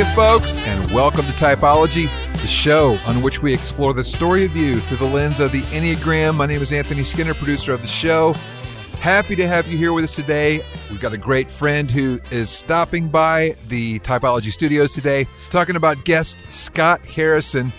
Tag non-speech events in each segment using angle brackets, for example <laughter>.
Folks, and welcome to Typology, the show on which we explore the story of you through the lens of the Enneagram. My name is Anthony Skinner, producer of the show. Happy to have you here with us today. We've got a great friend who is stopping by the Typology studios today, talking about guest Scott Harrison,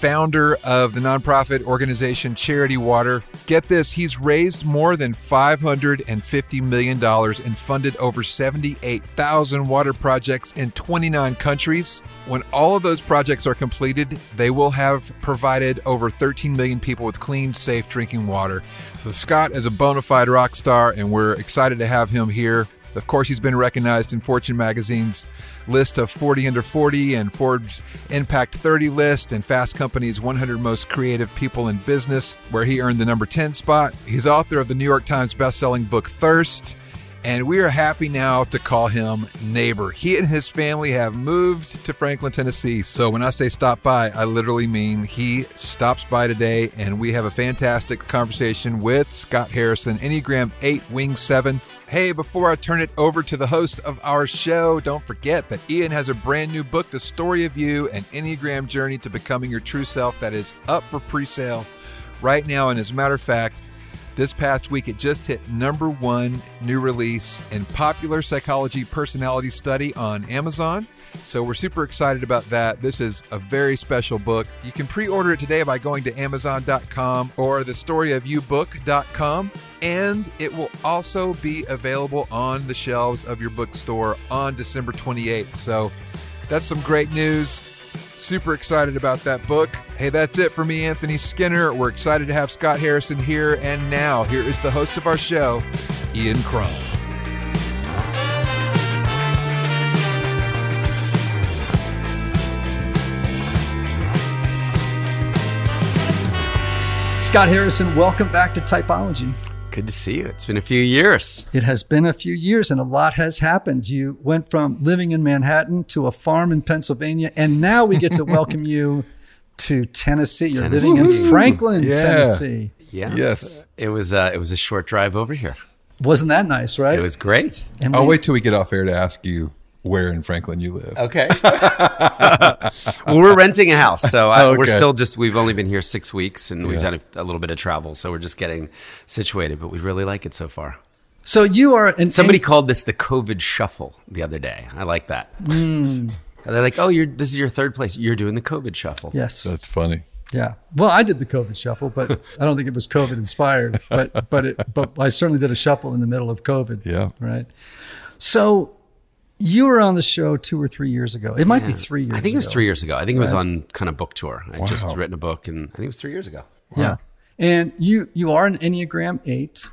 founder of the nonprofit organization Charity Water. Get this, he's raised more than $550 million and funded over 78,000 water projects in 29 countries. When all of those projects are completed, they will have provided over 13 million people with clean, safe drinking water. So, Scott is a bona fide rock star, and we're excited to have him here. Of course, he's been recognized in Fortune magazine's list of 40 under 40 and Forbes Impact 30 list and Fast Company's 100 most creative people in business, where he earned the number 10 spot. He's author of the New York Times bestselling book Thirst. And we are happy now to call him neighbor. He and his family have moved to Franklin, Tennessee. So when I say stop by, I literally mean he stops by today and we have a fantastic conversation with Scott Harrison, Enneagram 8 Wing 7. Hey, before I turn it over to the host of our show, don't forget that Ian has a brand new book, The Story of You, an Enneagram Journey to Becoming Your True Self, that is up for pre sale right now. And as a matter of fact, this past week, it just hit number one new release in popular psychology personality study on Amazon. So we're super excited about that. This is a very special book. You can pre order it today by going to Amazon.com or thestoryofyoubook.com. And it will also be available on the shelves of your bookstore on December 28th. So that's some great news. Super excited about that book. Hey, that's it for me, Anthony Skinner. We're excited to have Scott Harrison here. And now, here is the host of our show, Ian Cron. Scott Harrison, welcome back to Typology. Good to see you. It's been a few years. It has been a few years and a lot has happened. You went from living in Manhattan to a farm in Pennsylvania, and now we get to <laughs> welcome you to Tennessee. You're Tennessee. living in Franklin, Yeah. Tennessee. Yeah. Yes. It was uh, it was a short drive over here. Wasn't that nice, right? It was great. And I'll we- wait till we get off air to ask you where in Franklin you live. Okay. <laughs> well, we're renting a house, so I, Oh, we're still just we've only been here six weeks, and we've done a, a little bit of travel, so we're just getting situated. But we really like it so far. So you are an Somebody called this the COVID shuffle the other day. I like that. Hmm. They're like, "Oh, you're this is your third place. You're doing the COVID shuffle." Yes. That's funny. Yeah. Well, I did the COVID shuffle, but I don't think it was COVID inspired. But but it, but I certainly did a shuffle in the middle of COVID. Yeah. Right. So you were on the show two or three years ago. It might be three years. I think it was three years ago. I think it was on kind of book tour. I just written a book, and I think it was three years ago. Yeah. And you you are an Enneagram eight.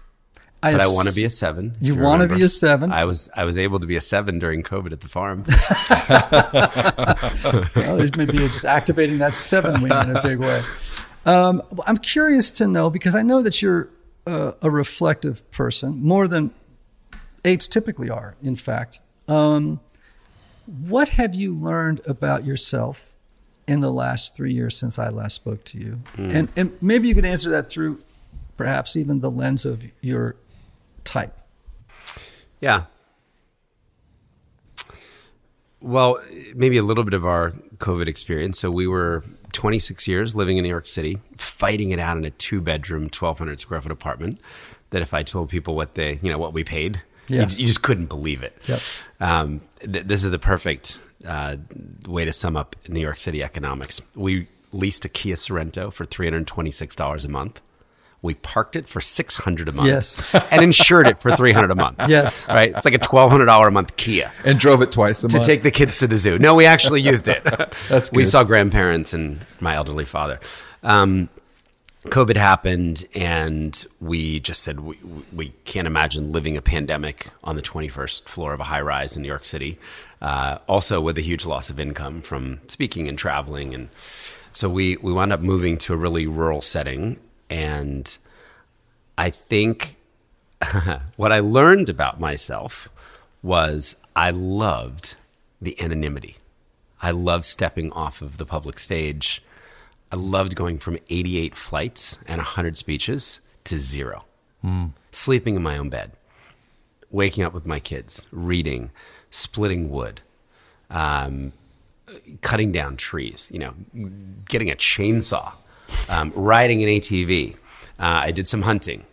But I want to be a seven. if You want to be a seven. I was I was able to be a seven during COVID at the farm. <laughs> well, there's maybe you're just activating that seven wing in a big way. Um, I'm curious to know because I know that you're uh, a reflective person more than eights typically are. In fact, um, what have you learned about yourself in the last three years since I last spoke to you? And and maybe you could answer that through perhaps even the lens of your type. yeah. Well, maybe a little bit of our COVID experience. So we were 26 years living in New York City, fighting it out in a two bedroom, 1,200 square foot apartment. That if I told people what they, you know, what we paid, Yes. you, just couldn't believe it. Yep. Um, th- this is the perfect uh, way to sum up New York City economics. We leased a Kia Sorento for $326 a month. We parked it for 600 a month. Yes. <laughs> And insured it for 300 a month. Yes. Right? It's like a $1,200 a month Kia And drove it twice a to month. To take the kids to the zoo. No, we actually used it. <laughs> That's We saw grandparents and my elderly father. Um, COVID happened, and we just said we, we can't imagine living a pandemic on the 21st floor of a high rise in New York City. Uh, also, with a huge loss of income from speaking and traveling, and so we we wound up moving to a really rural setting. And I think <laughs> what I learned about myself was I loved the anonymity. I loved stepping off of the public stage. I loved going from 88 flights and 100 speeches to zero. Sleeping in my own bed, waking up with my kids, reading, splitting wood, um, cutting down trees, you know, getting a chainsaw, um, riding an ATV. Uh, I did some hunting,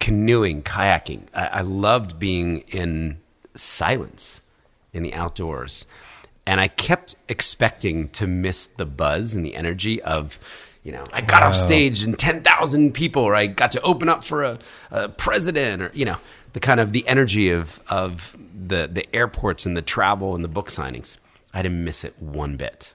canoeing, kayaking. I, I loved being in silence in the outdoors. And I kept expecting to miss the buzz and the energy of, you know, I got off oh. stage and 10,000 people, or I got to open up for a, a president, or, you know, the kind of the energy of, of the, the airports and the travel and the book signings. I didn't miss it one bit.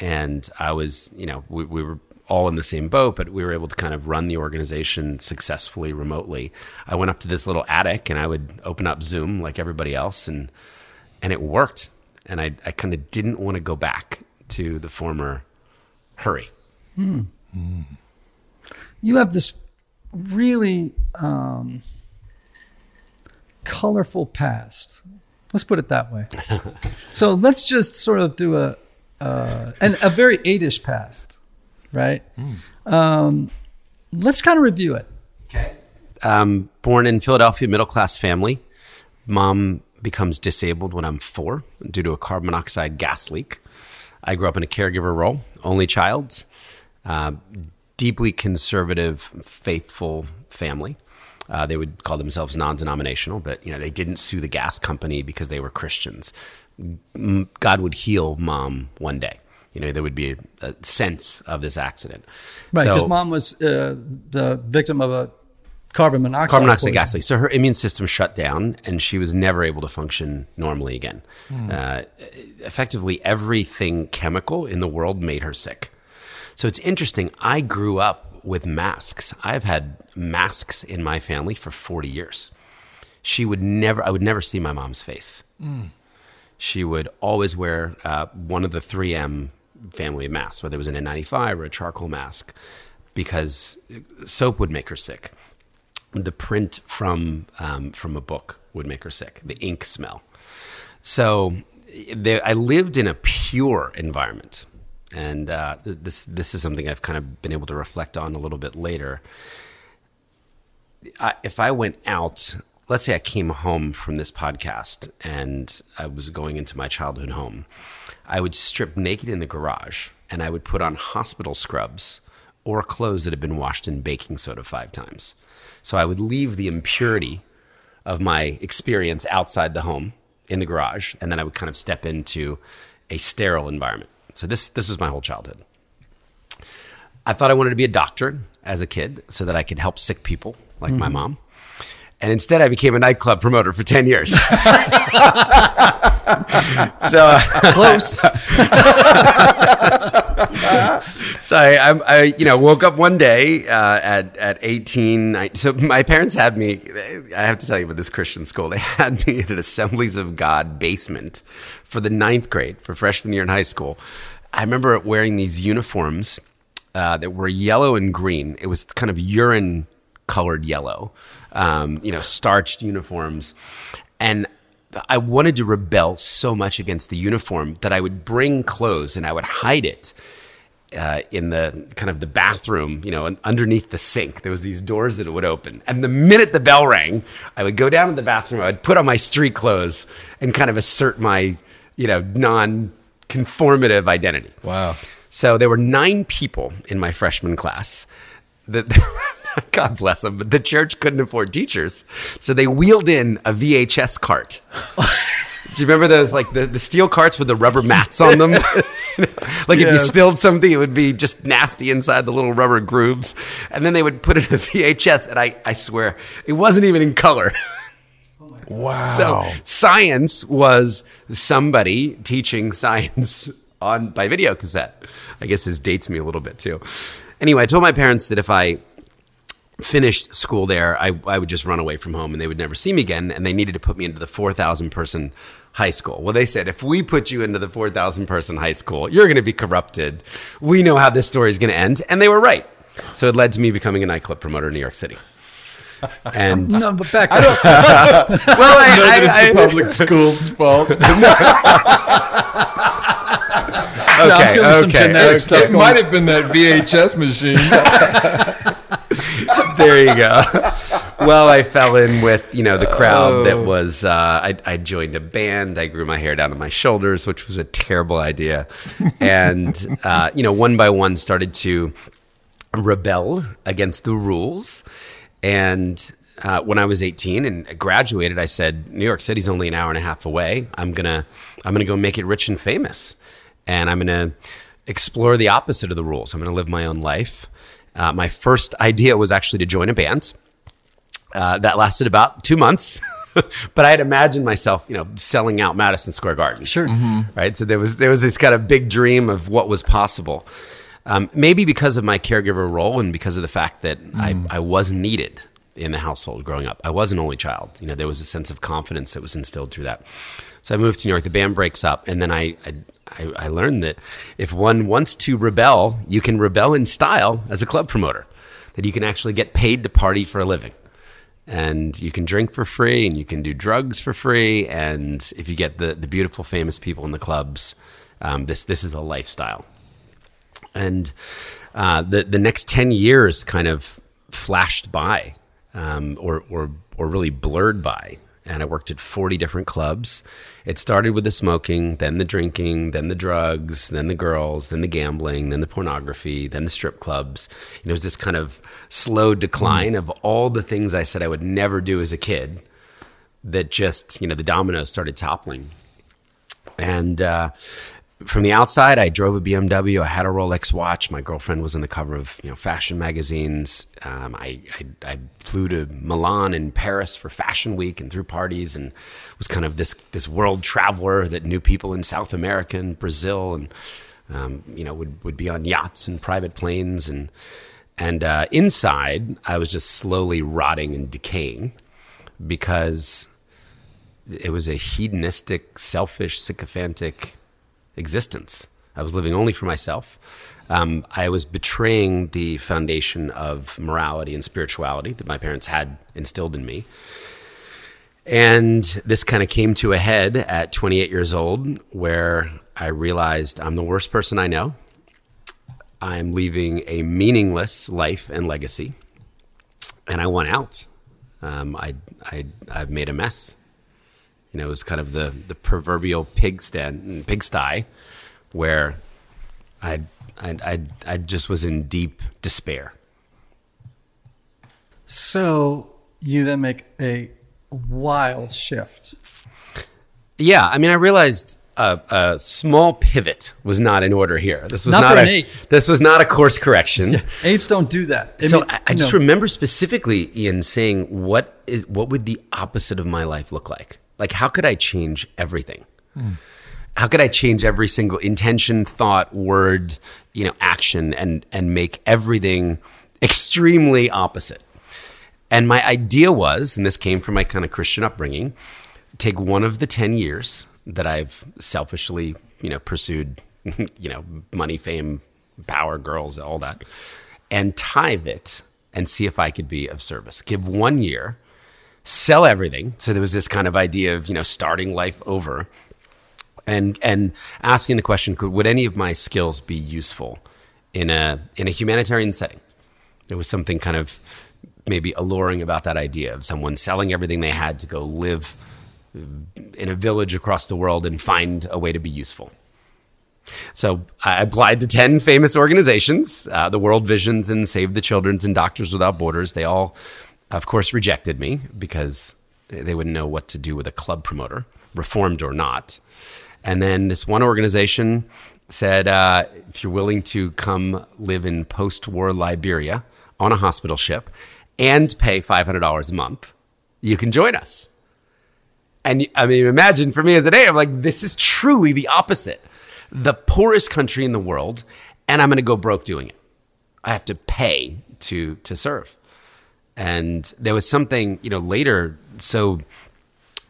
And I was, you know, we, we were all in the same boat, but we were able to kind of run the organization successfully remotely. I went up to this little attic and I would open up Zoom like everybody else, and and it worked. And I, I kind of didn't want to go back to the former hurry. You have this really um, colorful past. Let's put it that way. <laughs> so let's just sort of do a uh, and a very eightish past, right? Um, let's kind of review it. Okay. Um, born in Philadelphia, middle class family. Mom becomes disabled when I'm four due to a carbon monoxide gas leak. I grew up in a caregiver role, only child, uh, deeply conservative, faithful family. Uh, they would call themselves non-denominational, but you know they didn't sue the gas company because they were Christians. God would heal mom one day. You know there would be a, a sense of this accident. Right, So- because mom was uh, the victim of a carbon monoxide. carbon monoxide. So her immune system shut down, and she was never able to function normally again. Uh, effectively, everything chemical in the world made her sick. So it's interesting. I grew up with masks. I've had masks in my family for forty years. She would never. I would never see my mom's face. She would always wear uh, one of the 3M family of masks, whether it was an N95 or a charcoal mask, because soap would make her sick the print from um, from a book would make her sick. The ink smell. So there, I lived in a pure environment, and uh, this this is something I've kind of been able to reflect on a little bit later. I, if I went out, let's say I came home from this podcast and I was going into my childhood home, I would strip naked in the garage and I would put on hospital scrubs or clothes that had been washed in baking soda five times. So I would leave the impurity of my experience outside the home in the garage, and then I would kind of step into a sterile environment. So this this was my whole childhood. I thought I wanted to be a doctor as a kid so that I could help sick people like my hmm. mom. And instead, I became a nightclub promoter for 10 years. <laughs> so, Close. <laughs> <laughs> so I, I, I, you know, woke up one day uh, at at eighteen. I, so my parents had me. I have to tell you about this Christian school. They had me in an Assemblies of God basement for the ninth grade for freshman year in high school. I remember wearing these uniforms uh, that were yellow and green. It was kind of urine colored yellow, um, you know, starched uniforms, and I wanted to rebel so much against the uniform that I would bring clothes and I would hide it uh, in the kind of the bathroom, you know, underneath the sink. There was these doors that it would open, and the minute the bell rang, I would go down to the bathroom. I would put on my street clothes and kind of assert my, you know, non-conformative identity. Wow. So there were nine people in my freshman class. That <laughs> God bless them, but the church couldn't afford teachers, so they wheeled in a VHS cart. <laughs> Do you remember those like the, the steel carts with the rubber mats on them? <laughs> like if you spilled something, it would be just nasty inside the little rubber grooves. And then they would put it in a VHS, and I, I swear it wasn't even in color. <laughs> Wow. So science was somebody teaching science on by video cassette. I guess this dates me a little bit too. Anyway, I told my parents that if I finished school there, I, I would just run away from home and they would never see me again. And they needed to put me into the 4,000 person high school. Well, they said, if we put you into the 4,000 person high school, you're going to be corrupted. We know how this story is going to end. And they were right. So it led to me becoming a nightclub promoter in New York City. And <laughs> no, but back up. <laughs> well, I, Know that it's I- I- the public school's fault. I'm okay, feeling some okay, genetic okay. stuff it might have been that VHS machine. <laughs> there you go. <laughs> well, I fell in with you know the crowd that was. Uh, I, I joined a band. I grew my hair down to my shoulders, which was a terrible idea, and <laughs> uh, you know one by one started to rebel against the rules. And uh, when I was 18 and graduated, I said, New York City's only an hour and a half away. I'm gonna I'm gonna go make it rich and famous, and I'm gonna explore the opposite of the rules. I'm gonna live my own life. Uh, my first idea was actually to join a band. Uh, that lasted about two months. <laughs> but I had imagined myself, you know, selling out Madison Square Garden. Sure. Right. So there was there was this kind of big dream of what was possible. Um, maybe because of my caregiver role and because of the fact that I, I was needed in the household growing up. I was an only child. You know, there was a sense of confidence that was instilled through that. So I moved to New York. The band breaks up, and then I, I I, I learned that if one wants to rebel, you can rebel in style as a club promoter. That you can actually get paid to party for a living, and you can drink for free, and you can do drugs for free, and if you get the the beautiful, famous people in the clubs, um, this this is a lifestyle. And uh, the the next ten years kind of flashed by, um, or or or really blurred by. And I worked at forty different clubs. It started with the smoking, then the drinking, then the drugs, then the girls, then the gambling, then the pornography, then the strip clubs. Know, it was this kind of slow decline of all the things I said I would never do as a kid. That just you know the dominoes started toppling, and uh, from the outside, I drove a BMW. I had a Rolex watch. My girlfriend was on the cover of you know fashion magazines. Um, I, I, I flew to Milan and Paris for Fashion Week and threw parties and was kind of this this world traveler that knew people in South America and Brazil and um, you know would would be on yachts and private planes and and uh, inside I was just slowly rotting and decaying because it was a hedonistic, selfish, sycophantic existence. I was living only for myself. Um, I was betraying the foundation of morality and spirituality that my parents had instilled in me. And this kind of came to a head at 28 years old, where I realized I'm the worst person I know. I'm leaving a meaningless life and legacy, and I want out. Um, I, I, I've made a mess. You know, it was kind of the, the proverbial pig stand, pigsty where I, I, I, I just was in deep despair. So you then make a wild shift. Yeah, I mean, I realized a, a small pivot was not in order here. This was Not not, a this was not a course correction. Eights don't do that. so mean, I, I just know, remember specifically Ian saying, "What is what would the opposite of my life look like? Like, how could I change everything? How could I change every single intention, thought, word, you know, action, and and make everything extremely opposite?" And my idea was, and this came from my kind of Christian upbringing, take one of the 10 years that I've selfishly, you know, pursued, <laughs> you know, money, fame, power, girls, all that, and tithe it and see if I could be of service. Give one year, sell everything. So there was this kind of idea of, you know, starting life over and and asking the question, could would any of my skills be useful in a in a humanitarian setting? There was something kind of maybe alluring about that idea of someone selling everything they had to go live in a village across the world and find a way to be useful. So I applied to 10 famous organizations, uh, the World Visions and Save the Children's and Doctors Without Borders. They all, of course, rejected me because they wouldn't know what to do with a club promoter, reformed or not. And then this one organization said, uh, if you're willing to come live in post war Liberia on a hospital ship and pay $500 a month, you can join us. And I mean, imagine for me as A, I'm like, this is truly the opposite. The poorest country in the world, and I'm going to go broke doing it. I have to pay to to serve. And there was something, you know, later so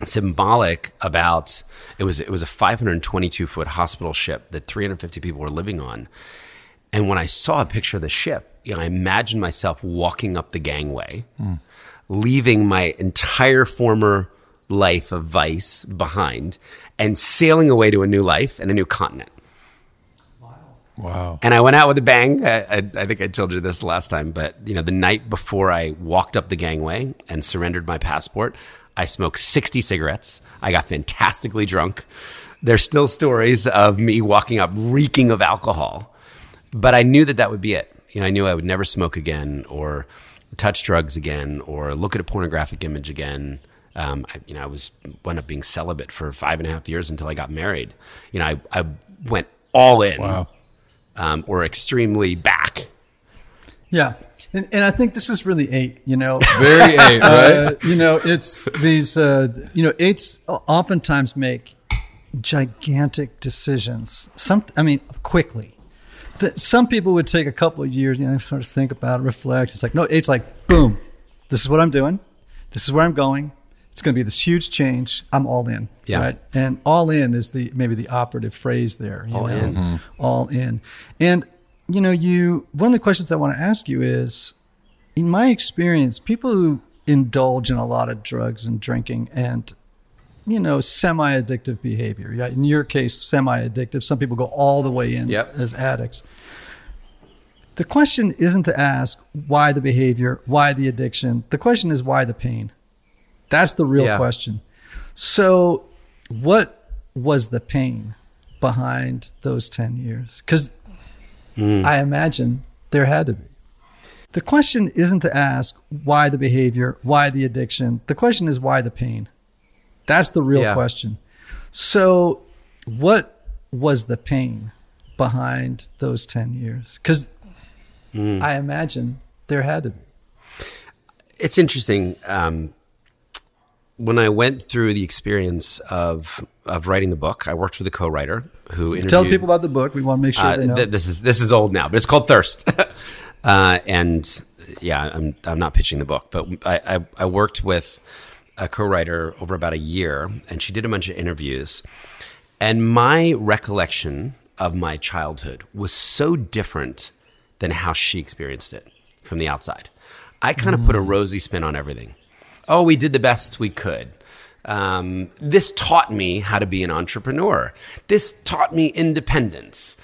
symbolic about it was it was a 522 foot hospital ship that 350 people were living on. And when I saw a picture of the ship, you know, I imagined myself walking up the gangway, leaving my entire former life of vice behind and sailing away to a new life and a new continent. Wow. And I went out with a bang. I, I, I think I told you this last time, but you know, the night before I walked up the gangway and surrendered my passport, I smoked 60 cigarettes. I got fantastically drunk. There's still stories of me walking up reeking of alcohol, but I knew that that would be it. You know, I knew I would never smoke again or touch drugs again or look at a pornographic image again. Um, I, you know, I was wound up being celibate for five and a half years until I got married. You know, I, I went all in Wow. Um, or extremely back. Yeah. And, and I think this is really eight, you know. <laughs> Very eight, right? Uh, you know, it's these, uh, you know, eights oftentimes make gigantic decisions. Some, I mean, quickly. The, some people would take a couple of years, you know, sort of think about it, reflect. It's like, no, eight's like, boom, this is what I'm doing. This is where I'm going. It's going to be this huge change. I'm all in. Yeah. Right. And all in is the maybe the operative phrase there. you All know? in. Mm-hmm. All in. And you know, you one of the questions I want to ask you is, in my experience, people who indulge in a lot of drugs and drinking and you know semi-addictive behavior. Yeah, in your case, semi-addictive. Some people go all the way in Yep. as addicts. The question isn't to ask why the behavior, why the addiction. The question is why the pain. That's the real Yeah. question. So, what was the pain behind those 10 years? Because I imagine there had to be. The question isn't to ask why the behavior, why the addiction. The question is why the pain. That's the real Yeah. question. So, what was the pain behind those 10 years? Because I imagine there had to be. It's interesting. Um, when I went through the experience of of writing the book, I worked with a co-writer who interviewed. Tell people about the book. We want to make sure Uh, they know. th- this is this is old now, but it's called Thirst. <laughs> uh, and yeah, I'm I'm not pitching the book, but I, I I worked with a co-writer over about a year, and she did a bunch of interviews. And my recollection of my childhood was so different than how she experienced it from the outside. I kind of put a rosy spin on everything. Oh, we did the best we could. Um, this taught me how to be an entrepreneur. This taught me independence.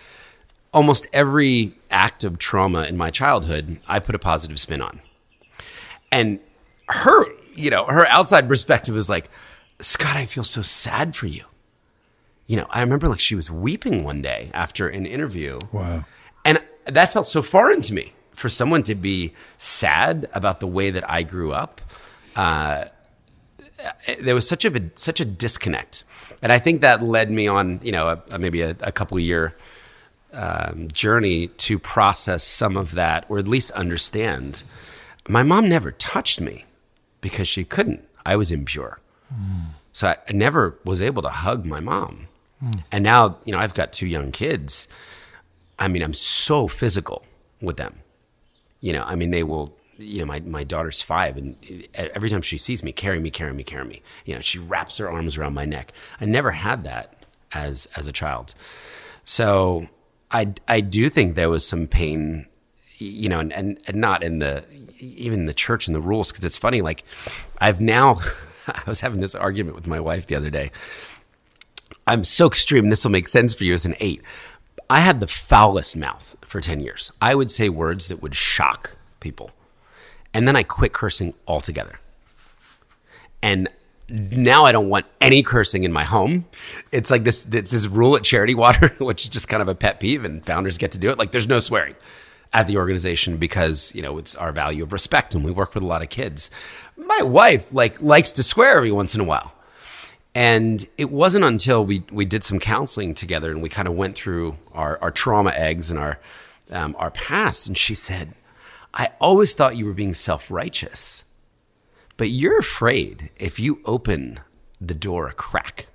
Almost every act of trauma in my childhood, I put a positive spin on. And her, you know, her outside perspective was like, Scott, I feel so sad for you. You know, I remember like she was weeping one day after an interview. Wow. And that felt so foreign to me for someone to be sad about the way that I grew up. Uh, there was such a such a disconnect, and I think that led me on, you know, a, a, maybe a, a couple year um, journey to process some of that, or at least understand. My mom never touched me because she couldn't. I was impure, so I, I never was able to hug my mom. And now, you know, I've got two young kids. I mean, I'm so physical with them. You know, I mean, they will, you know, my, my daughter's five, and every time she sees me, carry me, carry me, carry me. You know, she wraps her arms around my neck. I never had that as as a child. So I, I do think there was some pain, you know, and, and, and not in the, even the church and the rules, because it's funny, like, I've now, <laughs> I was having this argument with my wife the other day. I'm so extreme. This will make sense for you as an eight. I had the foulest mouth for 10 years. I would say words that would shock people. And then I quit cursing altogether. And now I don't want any cursing in my home. It's like this, it's this rule at Charity Water, <laughs> which is just kind of a pet peeve, and founders get to do it. Like there's no swearing at the organization because you know it's our value of respect, and we work with a lot of kids. My wife like likes to swear every once in a while. And it wasn't until we, we did some counseling together and we kind of went through our, our trauma eggs and our, um, our past. And she said, I always thought you were being self righteous, but you're afraid if you open the door a crack,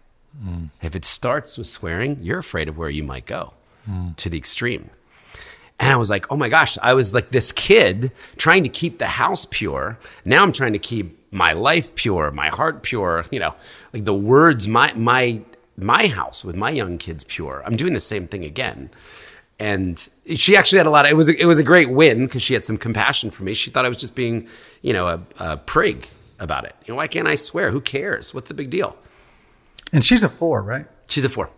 mm. if it starts with swearing, you're afraid of where you might go mm. to the extreme. And I was like, oh my gosh, I was like this kid trying to keep the house pure. Now I'm trying to keep my life pure, my heart pure, you know, like the words, my, my, my house with my young kids pure. I'm doing the same thing again. And she actually had a lot of, it was, a, it was a great win because she had some compassion for me. She thought I was just being, you know, a, a prig about it. You know, why can't I swear? Who cares? What's the big deal? And she's a four, right? She's a four.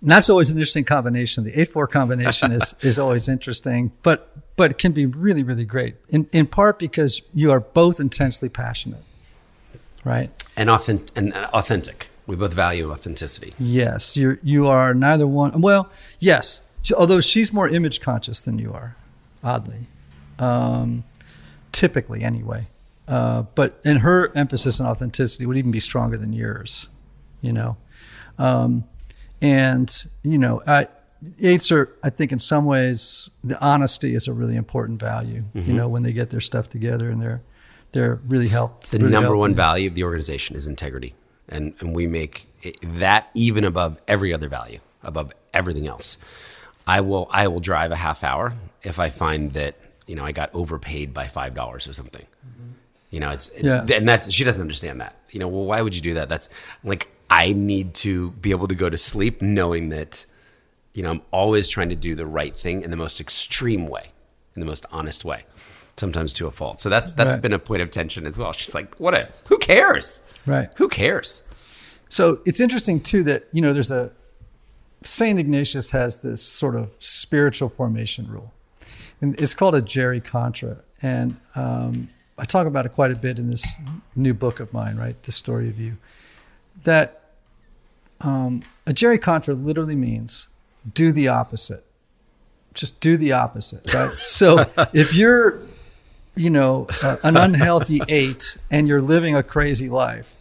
and that's always an interesting combination. The eight four combination is <laughs> is always interesting, but but it can be really really great. In in part because you are both intensely passionate, right? And authentic. And uh, authentic. We both value authenticity. Yes, you you are neither one. Well, yes, although she's more image conscious than you are, oddly, um, typically anyway. Uh, but and her emphasis on authenticity would even be stronger than yours, you know. Um, and you know, I, eights are, I think, in some ways, the honesty is a really important value. Mm-hmm. You know, when they get their stuff together and they're they're really help. The really number one value of the organization is integrity, and and we make that even above every other value, above everything else. I will I will drive a half hour if I find that you know I got overpaid by five dollars or something. Mm-hmm. You know, it's Yeah. and that's she doesn't understand that. You know, well, why would you do that? That's like I need to be able to go to sleep knowing that you know I'm always trying to do the right thing in the most extreme way, in the most honest way, sometimes to a fault. So that's that's Right. been a point of tension as well. She's like, "What a who cares? Right. Who cares?" So it's interesting too that you know there's a Saint Ignatius has this sort of spiritual formation rule, and it's called agere contra, and um, I talk about it quite a bit in this new book of mine, right, the story of you. That um, agere contra literally means do the opposite. Just do the opposite, right? <laughs> so if you're, you know, uh, an unhealthy <laughs> eight and you're living a crazy life,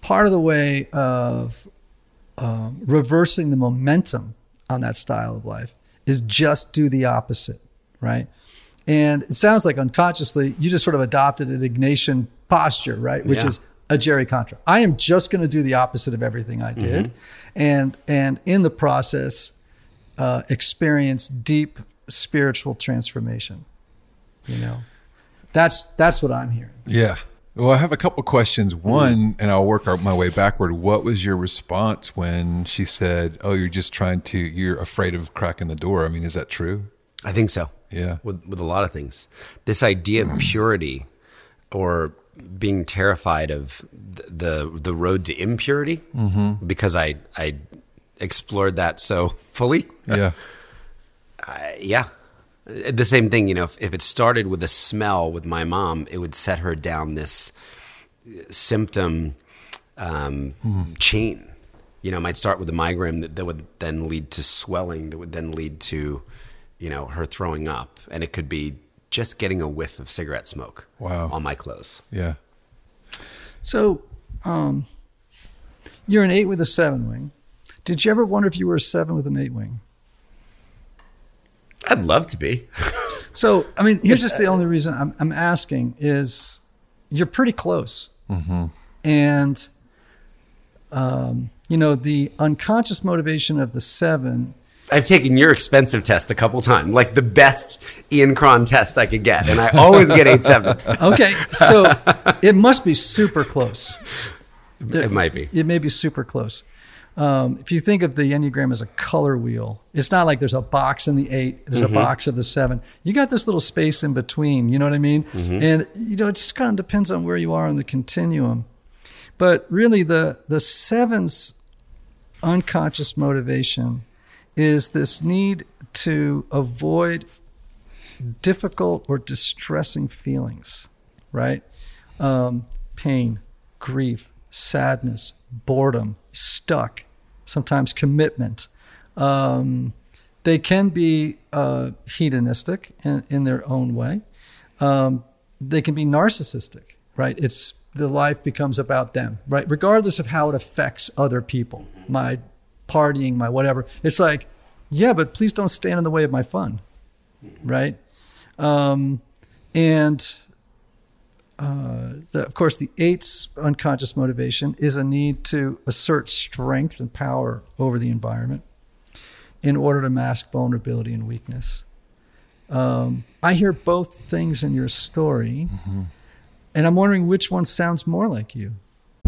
part of the way of um, reversing the momentum on that style of life is just do the opposite, right? And it sounds like unconsciously you just sort of adopted an Ignatian posture, right? Which Yeah. is agere contra. I am just going to do the opposite of everything I did, and and in the process, uh, experience deep spiritual transformation. You know, that's that's what I'm hearing. Yeah. Well, I have a couple questions. One, and I'll work my way backward. What was your response when she said, "Oh, you're just trying to, you're afraid of cracking the door"? I mean, is that true? I think so. Yeah. With with a lot of things. This idea of purity or being terrified of th- the the road to impurity mm-hmm. because I I explored that so fully. Yeah. <laughs> I, yeah. The same thing, you know, if, if it started with a smell with my mom, it would set her down this symptom um, chain. You know, it might start with a migraine that, that would then lead to swelling, that would then lead to, you know, her throwing up. And it could be just getting a whiff of cigarette smoke Wow. on my clothes. Yeah. So, um, you're an eight with a seven wing. Did you ever wonder if you were a seven with an eight wing? I'd love to be. So, I mean, here's just the only reason I'm, I'm asking is you're pretty close. And, um, you know, the unconscious motivation of the seven, I've taken your expensive test a couple times, like the best Ian Cron test I could get, and I always get eight seven. <laughs> okay, so it must be super close. It might be. It may be super close. Um, if you think of the Enneagram as a color wheel, it's not like there's a box in the eight, there's a box of the seven. You got this little space in between, you know what I mean? And, you know, it just kind of depends on where you are on the continuum. But really, the, the seven's unconscious motivation is this need to avoid difficult or distressing feelings, right? Um, pain, grief, sadness, boredom, stuck, sometimes commitment. Um, they can be uh, hedonistic in, in their own way. Um, they can be narcissistic, right? It's the life becomes about them, right? Regardless of how it affects other people, my partying, my whatever. It's like, yeah, but please don't stand in the way of my fun, right? Um, and uh, the, of course, the eight's unconscious motivation is a need to assert strength and power over the environment in order to mask vulnerability and weakness. Um, I hear both things in your story, and I'm wondering which one sounds more like you.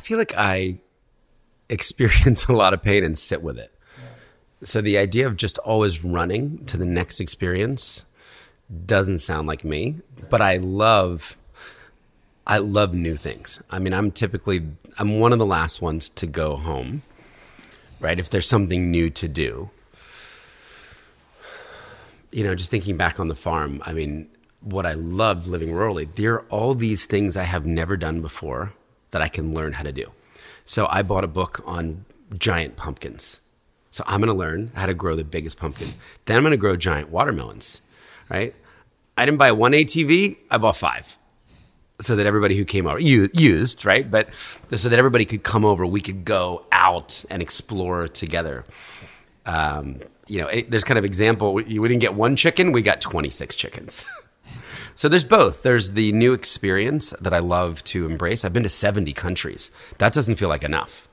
Feel like I experience <laughs> a lot of pain and sit with it. So the idea of just always running to the next experience doesn't sound like me, but I love I love new things. I mean, I'm typically I'm one of the last ones to go home. Right? If there's something new to do. You know, just thinking back on the farm, I mean, what I loved living rurally, there are all these things I have never done before that I can learn how to do. So I bought a book on giant pumpkins. So I'm going to learn how to grow the biggest pumpkin. Then I'm going to grow giant watermelons, right? I didn't buy one ATV, I bought five. So that everybody who came over used, right? But so that everybody could come over, we could go out and explore together. Um, you know, it, there's kind of example. We, we didn't get one chicken, we got 26 chickens. <laughs> So there's both. There's the new experience that I love to embrace. I've been to 70 countries. That doesn't feel like enough.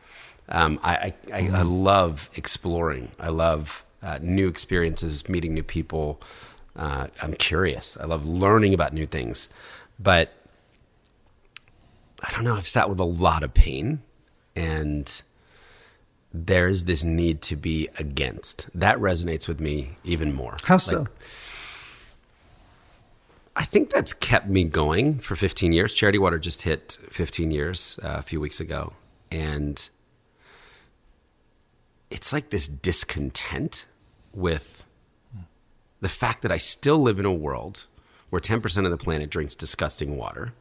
Um, I, I, I, love exploring. I love uh, new experiences, meeting new people. Uh, I'm curious. I love learning about new things. But I don't know. I've sat with a lot of pain, and there's this need to be against. That resonates with me even more. How so? Like, I think that's kept me going for 15 years. Charity Water just hit 15 years uh, a few weeks ago. And it's like this discontent with the fact that I still live in a world where 10% of the planet drinks disgusting water.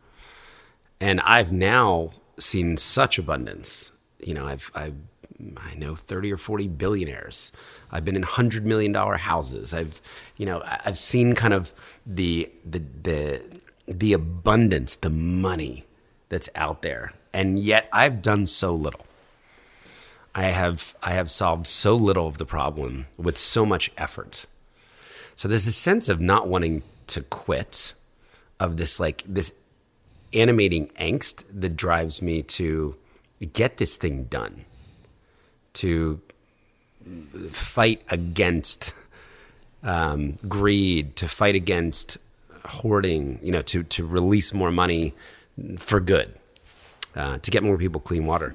And I've now seen such abundance. You know, I've, I've I know 30 or 40 billionaires. I've been in 100 million dollar houses. I've, you know, I've seen kind of the the the the abundance, the money that's out there. And yet I've done so little. I have I have solved so little of the problem with so much effort. So there's a sense of not wanting to quit, of this like this animating angst that drives me to get this thing done to fight against um, greed, to fight against hoarding, you know, to, to release more money for good, uh, to get more people clean water.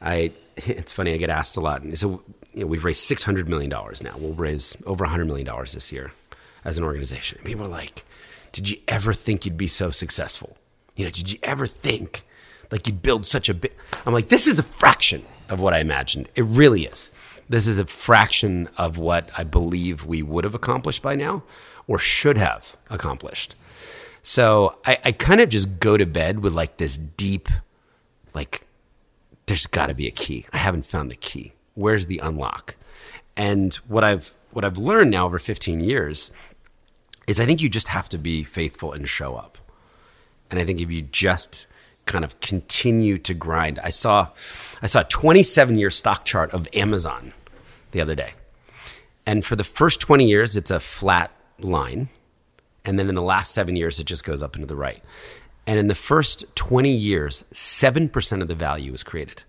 I, <laughs> it's funny, I get asked a lot. So, you know, we've raised $600 million now. We'll raise over $100 million this year as an organization. And people are like, did you ever think you'd be so successful? You know, did you ever think like you'd build such a bit. I'm like, this is a fraction of what I imagined. It really is. This is a fraction of what I believe we would have accomplished by now or should have accomplished. So I, I kind of just go to bed with like this deep, like, there's got to be a key. I haven't found the key. Where's the unlock? And what I've what I've learned now over 15 years is I think you just have to be faithful and show up. And I think if you just kind of continue to grind. I saw I saw a 27 year stock chart of Amazon the other day. And for the first 20 years it's a flat line. And then in the last 7 years it just goes up into the right. And in the first 20 years, 7% of the value was created.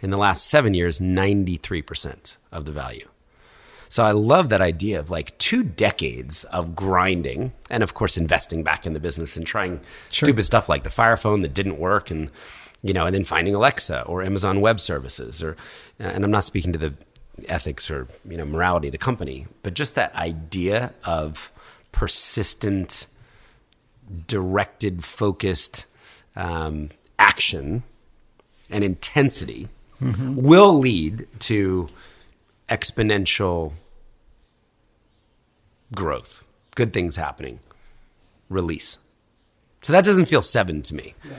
In the last 7 years, 93% of the value. So I love that idea of like two decades of grinding and of course investing back in the business and trying sure. stupid stuff like the Fire Phone that didn't work and you know and then finding Alexa or Amazon Web Services or and I'm not speaking to the ethics or you know morality of the company, but just that idea of persistent, directed, focused um, action and intensity mm-hmm. will lead to exponential growth, good things happening, release. So that doesn't feel seven to me. Yeah.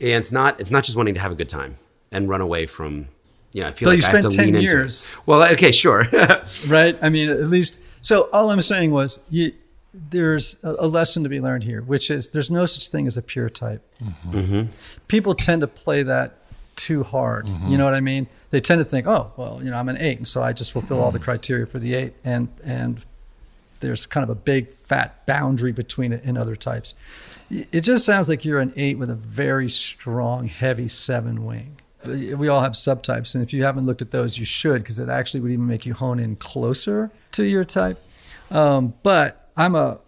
And it's not it's not just wanting to have a good time and run away from you know, I feel like you I spent have to 10 lean years. Well, okay, sure. <laughs> right? I mean, at least so all I'm saying was you there's a, a lesson to be learned here, which is there's no such thing as a pure type. Mm-hmm. Mm-hmm. People tend to play that too hard. Mm-hmm. You know what I mean? They tend to think, oh, well, you know, I'm an eight, and so I just fulfill all the criteria for the eight, and and there's kind of a big fat boundary between it and other types. It just sounds like you're an eight with a very strong, heavy seven wing. We all have subtypes, and if you haven't looked at those, you should, because it actually would even make you hone in closer to your type. Um, but I'm a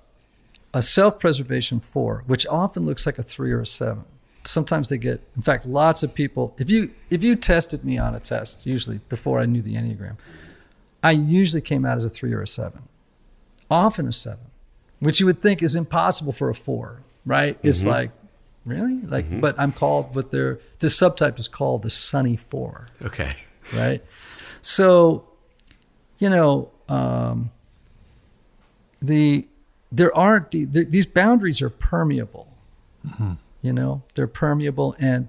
a self-preservation four, which often looks like a three or a seven. Sometimes they get, in fact, lots of people. If you if you tested me on a test, usually before I knew the enneagram, I usually came out as a three or a seven, often a seven, which you would think is impossible for a four, right? It's like, really, like, but I'm called what their this subtype is called the sunny four Okay. right? So, you know, um, the there aren't the, there, these boundaries are permeable. You know, they're permeable, and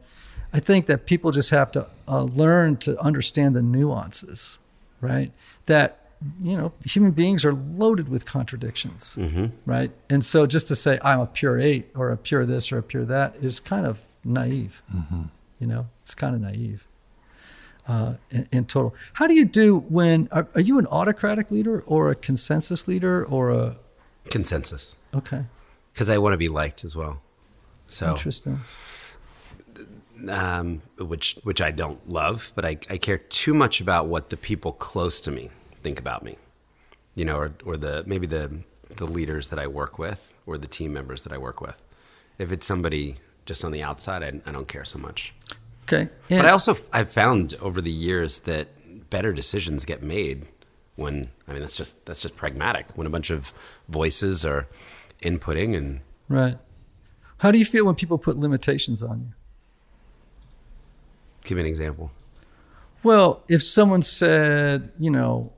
I think that people just have to uh, learn to understand the nuances, right? That you know, human beings are loaded with contradictions, right? And so, just to say I'm a pure eight or a pure this or a pure that is kind of naive. You know, it's kind of naive uh, in, in total. How do you do when are, are you an autocratic leader or a consensus leader or a Consensus. okay Because I want to be liked as well. So, interesting um, which which I don't love, but I, I care too much about what the people close to me think about me, you know, or, or the maybe the the leaders that I work with or the team members that I work with. If it's somebody just on the outside, I, I don't care so much. okay But I also I've found over the years that better decisions get made when I mean that's just that's just pragmatic when a bunch of voices are inputting and right how do you feel when people put limitations on you give me an example. well if someone said you know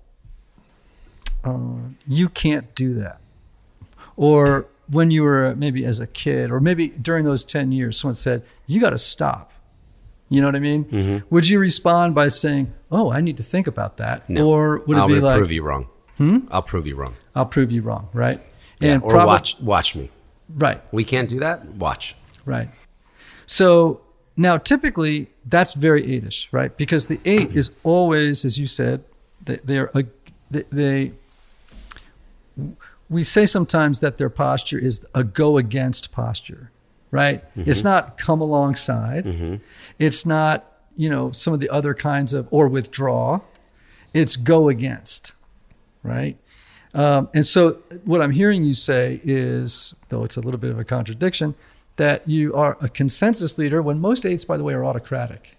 uh, you can't do that or when you were maybe as a kid or maybe during those 10 years someone said you got to stop you know what i mean Mm-hmm. would you respond by saying oh i need to think about that No. or would it I'll be like prove you wrong. I'll prove you wrong. I'll prove you wrong, right? Yeah, and or proba- watch watch me. Right, We can't do that. Watch. right. So now, typically, that's very eightish, right? Because the eight <clears throat> is always, as you said, they, they're a, they, they. We say sometimes that their posture is a go against posture, right? It's not come alongside. It's not you know some of the other kinds of or withdraw. It's go against, right? Um, and so, what I'm hearing you say is, though it's a little bit of a contradiction, that you are a consensus leader when most eights, by the way, are autocratic.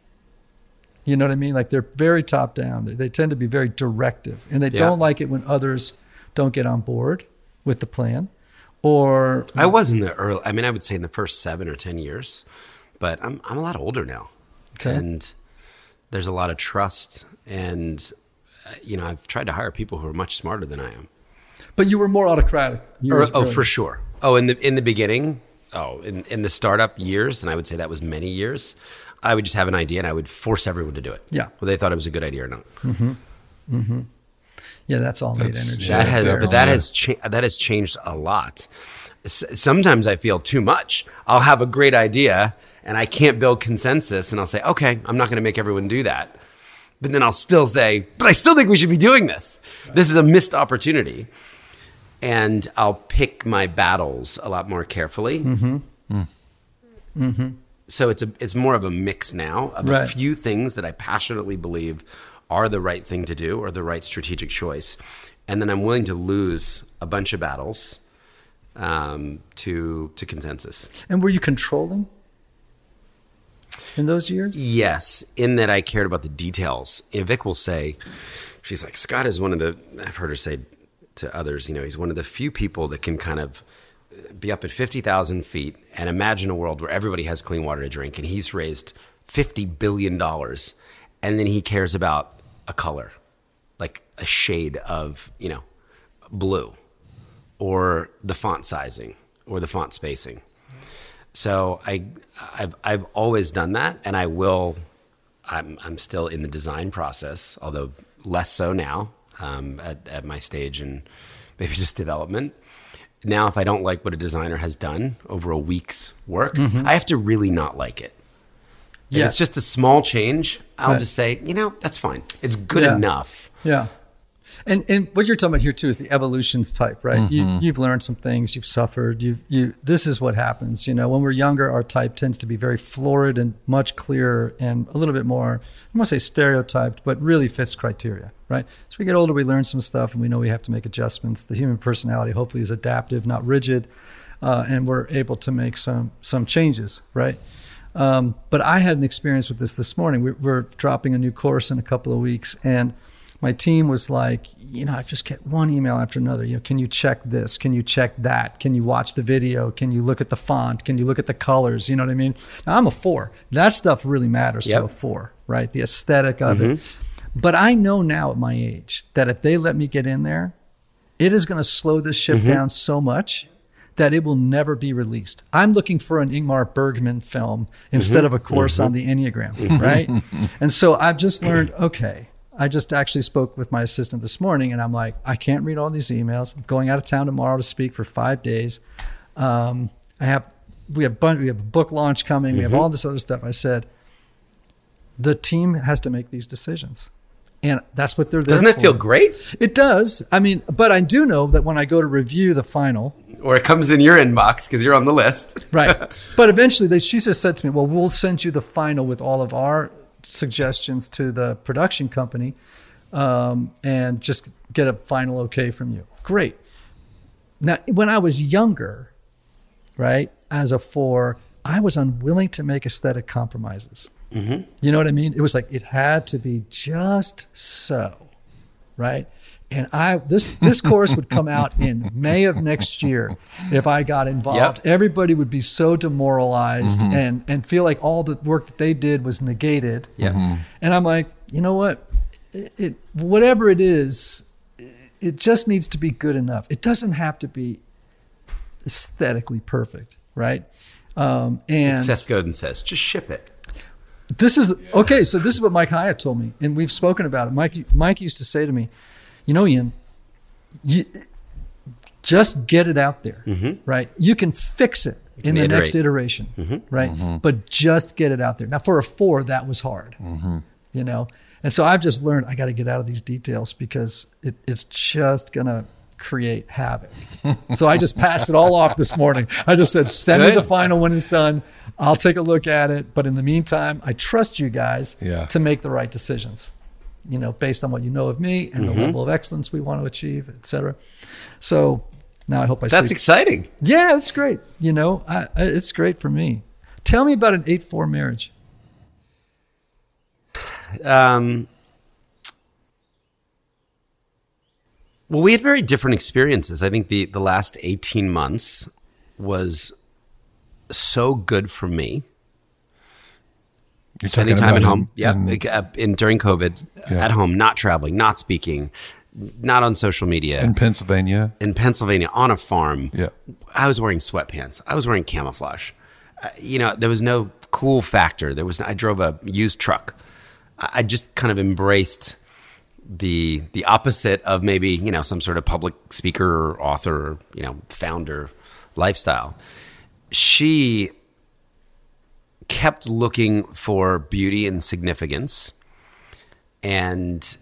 You know what I mean? Like they're very top down. They, they tend to be very directive, and they Yeah. don't like it when others don't get on board with the plan. Or I was in the early. I mean, I would say in the first seven or ten years, but I'm I'm a lot older now, Okay. and there's a lot of trust, and uh, you know, I've tried to hire people who are much smarter than I am. but you were more autocratic. Or, oh, for sure. Oh, in the in the beginning, oh, in in the startup years, and I would say that was many years. I would just have an idea, and I would force everyone to do it. Yeah. whether they thought it was a good idea or not. Yeah, that's all made That's- energy. That has definitely. but that has cha- that has changed a lot. S- Sometimes I feel too much. I'll have a great idea and I can't build consensus, and I'll say, "Okay, I'm not going to make everyone do that." But then I'll still say, "But I still think we should be doing this. This is a missed opportunity." And I'll pick my battles a lot more carefully. Mm-hmm. Mm-hmm. Mm-hmm. So it's a it's more of a mix now of a few things that I passionately believe are the right thing to do or the right strategic choice, and then I'm willing to lose a bunch of battles um, to to consensus. And were you controlling in those years? Yes, in that I cared about the details. And Vic will say, she's like, Scott is one of the, I've heard her say to others, you know, he's one of the few people that can kind of be up at 50,000 feet and imagine a world where everybody has clean water to drink. And he's raised $50 billion. And then he cares about a color, like a shade of, you know, blue or the font sizing or the font spacing. So I, I've, I've always done that, and I will. I'm, I'm still in the design process, although less so now um, at, at my stage and maybe <laughs> just development. now if I don't like what a designer has done over a week's work, Mm-hmm. I have to really not like it. If Yeah. it's just a small change, I'll Right. just say, you know, that's fine. It's good Yeah. enough. Yeah. And and what you're talking about here too is the evolution type, right? You Mm-hmm. you've learned some things, you've suffered, you you this is what happens. You know, when we're younger, our type tends to be very florid and much clearer and a little bit more I want to say stereotyped, but really fits criteria, right? As we get older, we learn some stuff and we know we have to make adjustments. The human personality hopefully is adaptive, not rigid, uh, and we're able to make some some changes, right? Um, but I had an experience with this this morning. We, we're dropping a new course in a couple of weeks, and my team was like, you know, I just get one email after another. You know, can you check this? Can you check that? Can you watch the video? Can you look at the font? Can you look at the colors? You know what I mean? Now I'm a four. That stuff really matters Yep. to a four, right? The aesthetic of it. But I know now at my age that if they let me get in there, it is going to slow this ship down so much that it will never be released. I'm looking for an Ingmar Bergman film instead of a mm-hmm. course on the mm-hmm. Enneagram, mm-hmm. right? <laughs> and so I've just learned, okay, I just actually spoke with my assistant this morning and I'm like, I can't read all these emails. I'm going out of town tomorrow to speak for five days. Um, I have, we have, bun- we have a book launch coming. We have all this other stuff. I said, the team has to make these decisions. And that's what they're there Doesn't that for. feel great? It does. I mean, but I do know that when I go to review the final, Or it comes in your inbox because you're on the list. <laughs> right? but eventually, they, she just said to me, "Well, we'll send you the final with all of our suggestions to the production company, um, and just get a final okay from you." Great. Now, when I was younger, right, as a four, I was unwilling to make aesthetic compromises. You know what I mean? It was like it had to be just so, right? And I this this course would come out in May of next year if I got involved. Yep. Everybody would be so demoralized and and feel like all the work that they did was negated. Yeah. And I'm like, you know what? It, it whatever it is, it just needs to be good enough. It doesn't have to be aesthetically perfect, right? Um, and Seth Godin says, just ship it. this is okay. So this is what Mike Hyatt told me, and we've spoken about it. Mike, Mike used to say to me, "You know, Ian, you just get it out there, right? You can fix it in can the next iterate. iteration, right? Mm-hmm. But just get it out there. Now, for a four, that was hard, mm-hmm. you know. And so I've just learned I got to get out of these details because it, it's just gonna create havoc. <laughs> so I just passed it all off this morning. I just said, send me the final when it's done. I'll take a look at it. But in the meantime, I trust you guys Yeah. to make the right decisions, you know, based on what you know of me and the level of excellence we want to achieve, et cetera. So now I hope I That's sleep. exciting. yeah, it's great. You know, I, it's great for me. Tell me about an 8 4 marriage. Um, well, we had very different experiences. I think the, the last 18 months was so good for me. You're Spending time at home. in- Yeah. in- like, uh, in, during COVID, Yeah. at home, not traveling, not speaking, not on social media. in Pennsylvania. in Pennsylvania on a farm. Yeah. I was wearing sweatpants. I was wearing camouflage. Uh, you know, there was no cool factor. There was. I drove a used truck. I, I just kind of embraced the the opposite of maybe you know some sort of public speaker or author or you know founder lifestyle. She kept looking for beauty and significance, and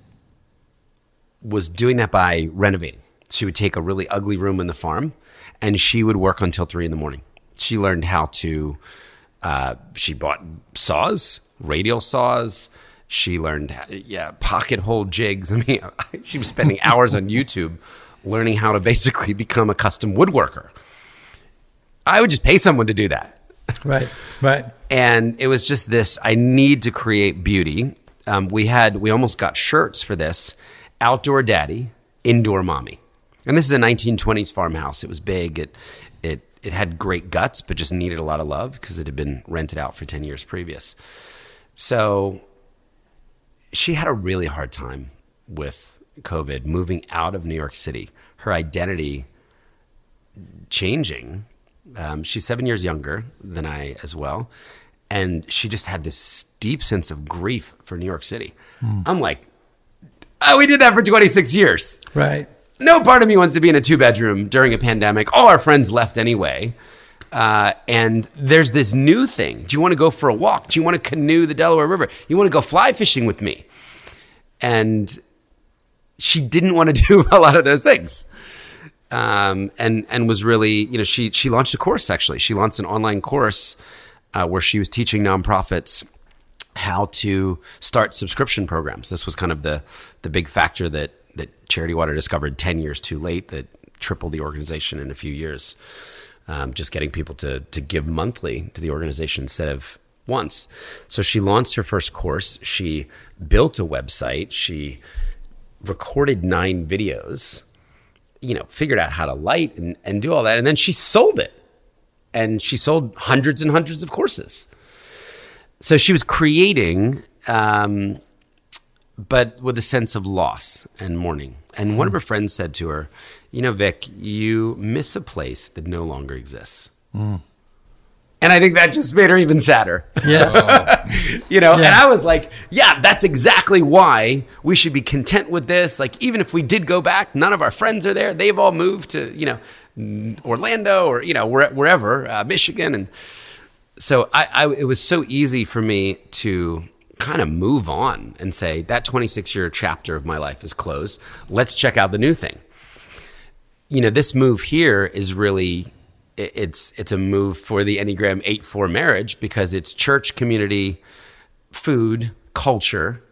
was doing that by renovating. She would take a really ugly room in the farm and she would work until three in the morning. She learned how to, uh, she bought saws, radial saws. She learned, yeah, pocket hole jigs. <laughs> I mean, she was spending hours on YouTube learning how to basically become a custom woodworker. I would just pay someone to do that Right, right. and it was just this i need to create beauty. Um, we had we almost got shirts for this outdoor daddy indoor mommy. And this is a 1920s farmhouse. It was big. It it it had great guts but just needed a lot of love because it had been rented out for 10 years previous. So she had a really hard time with covid moving out of new york city. Her identity changing. Um, she's seven years younger than I as well. And she just had this deep sense of grief for New York City. I'm like, oh, we did that for 26 years. Right. no part of me wants to be in a two bedroom during a pandemic. All our friends left anyway. Uh, and there's this new thing. Do you want to go for a walk? Do you want to canoe the Delaware River? You want to go fly fishing with me? And she didn't want to <laughs> do a lot of those things. Um, and and was really, you know, she she launched a course actually. She launched an online course uh, where she was teaching nonprofits how to start subscription programs. This was kind of the the big factor that that Charity Water discovered ten years too late that tripled the organization in a few years. Um, just getting people to to give monthly to the organization instead of once. So she launched her first course. She built a website. She recorded nine videos. You know, figured out how to light and, and do all that, and then she sold it. And she sold hundreds and hundreds of courses so she was creating, um, but with a sense of loss and mourning. And one of her friends said to her, "You know, Vic, you miss a place that no longer exists." And I think that just made her even sadder. Yes. <laughs> you know, and I was like, yeah, that's exactly why we should be content with this. Like, even if we did go back, none of our friends are there. They've all moved to, you know, Orlando or, you know, wherever, uh, Michigan. And so I, I, it was so easy for me to kind of move on and say, that 26 year chapter of my life is closed. Let's check out the new thing you know this move here is really it's it's a move for the enneagram 8-4 marriage because it's church community food culture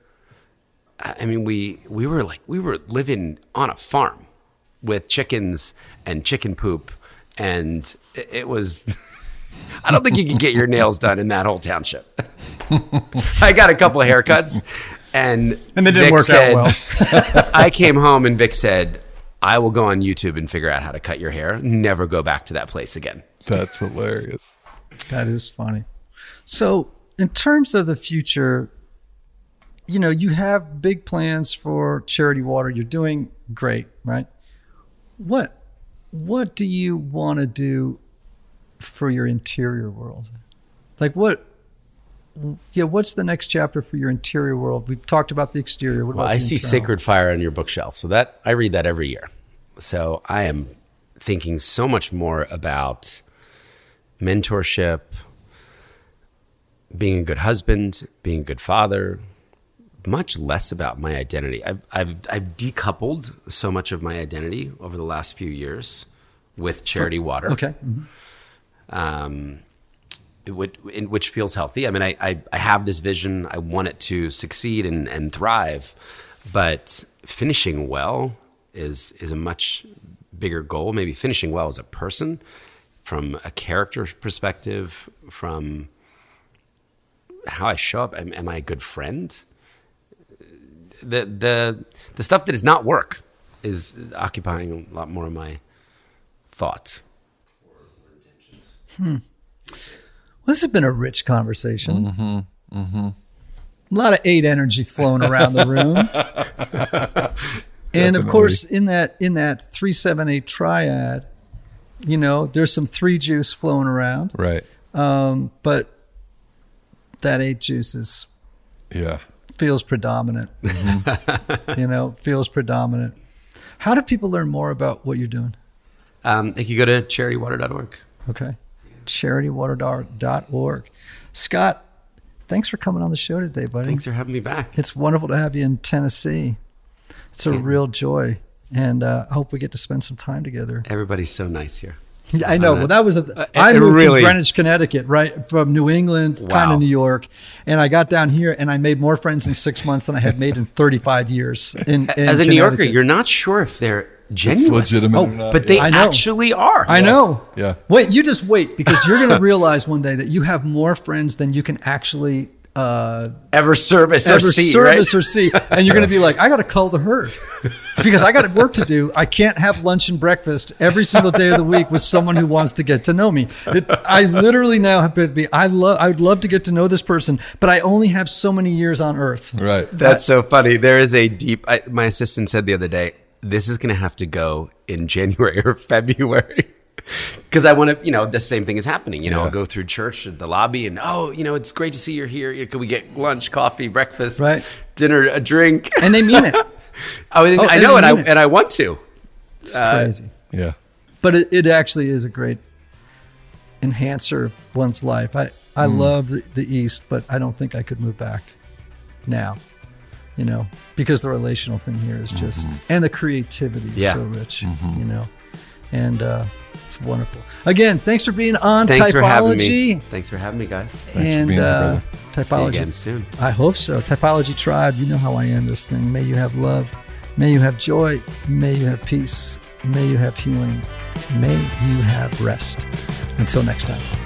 i mean we we were like we were living on a farm with chickens and chicken poop and it, was <laughs> i don't think you could get your nails done in that whole township <laughs> i got a couple of haircuts and And they didn't Vic work out well. well <laughs> I came home and Vic said, I will go on YouTube and figure out how to cut your hair. Never go back to that place again. That's hilarious. That is funny. So, in terms of the future, you know, you have big plans for Charity Water. You're doing great, right? What what do you want to do for your interior world? Like what yeah, what's the next chapter for your interior world? We've talked about the exterior. What Well, I see internal? Sacred Fire on your bookshelf. So that I read that every year. So I am thinking so much more about mentorship, being a good husband, being a good father, much less about my identity. I've, I've, I've decoupled so much of my identity over the last few years with Charity Water. Okay. mhm. um, in, which feels healthy. I mean, I, I, I have this vision. I want it to succeed and, and thrive, but finishing well is is a much bigger goal. Maybe finishing well as a person, from a character perspective, from how I show up. Am, am I a good friend? The the the stuff that does not work is occupying a lot more of my thoughts. Well, hmm. This has been a rich conversation. Mm-hmm, mm-hmm. A lot of eight energy flowing around the room. <laughs> and of course, in that in that three seven eight triad, you know, there's some three juice flowing around. Right. Um, but that eight juice is Yeah. feels predominant. <laughs> you know, feels predominant. How do people learn more about what you're doing? Um, they could go to charitywater.org. Okay. Charitywater.org. Scott, thanks for coming on the show today, buddy. Thanks for having me back. It's wonderful to have you in Tennessee. It's a real joy. And uh, I hope we get to spend some time together. Everybody's so nice here. Yeah, I know. Well, that was a, uh, I moved really- to Greenwich, Connecticut, right from New England, kind of New York, and I got down here and I made more friends in six months than I had made in 35 years. In, in As a New Yorker, you're not sure if they're genuine. legitimate Oh, or but they yeah. Actually are. I know. Yeah. Wait, you just wait because you're going <laughs> to realize one day that you have more friends than you can actually uh, Ever service or ever see, service right? or see, and you're going to be like, I got to cull the herd <laughs> because I got work to do. I can't have lunch and breakfast every single day of the week with someone who wants to get to know me. It, I literally now have to be. I love. I would love to get to know this person, but I only have so many years on Earth. Right. That's so funny. There is a deep. I, my assistant said the other day, this is going to have to go in <laughs> January or February. <laughs> Because I want to, you know, the same thing is happening. You know, Yeah. I'll go through church at the lobby and, oh, you know, it's great to see you're here. Could we get lunch, coffee, breakfast, Right. dinner, a drink? And they mean it. <laughs> Oh, and Oh, I know, and I it. and I want to. It's uh, crazy. Yeah. but it, it actually is a great enhancer of one's life. I, I hmm. love the, the East, but I don't think I could move back now, you know, because the relational thing here is just, and the creativity is Yeah. so rich, you know, and uh, it's wonderful. Again, thanks for being on Thanks Typology. for having me. Thanks for having me, guys. And being here, uh, brother. See you Typology. again soon. I hope so. Typology Tribe, you know how I end this thing. May you have love. May you have joy. May you have peace. May you have healing. May you have rest. Until next time.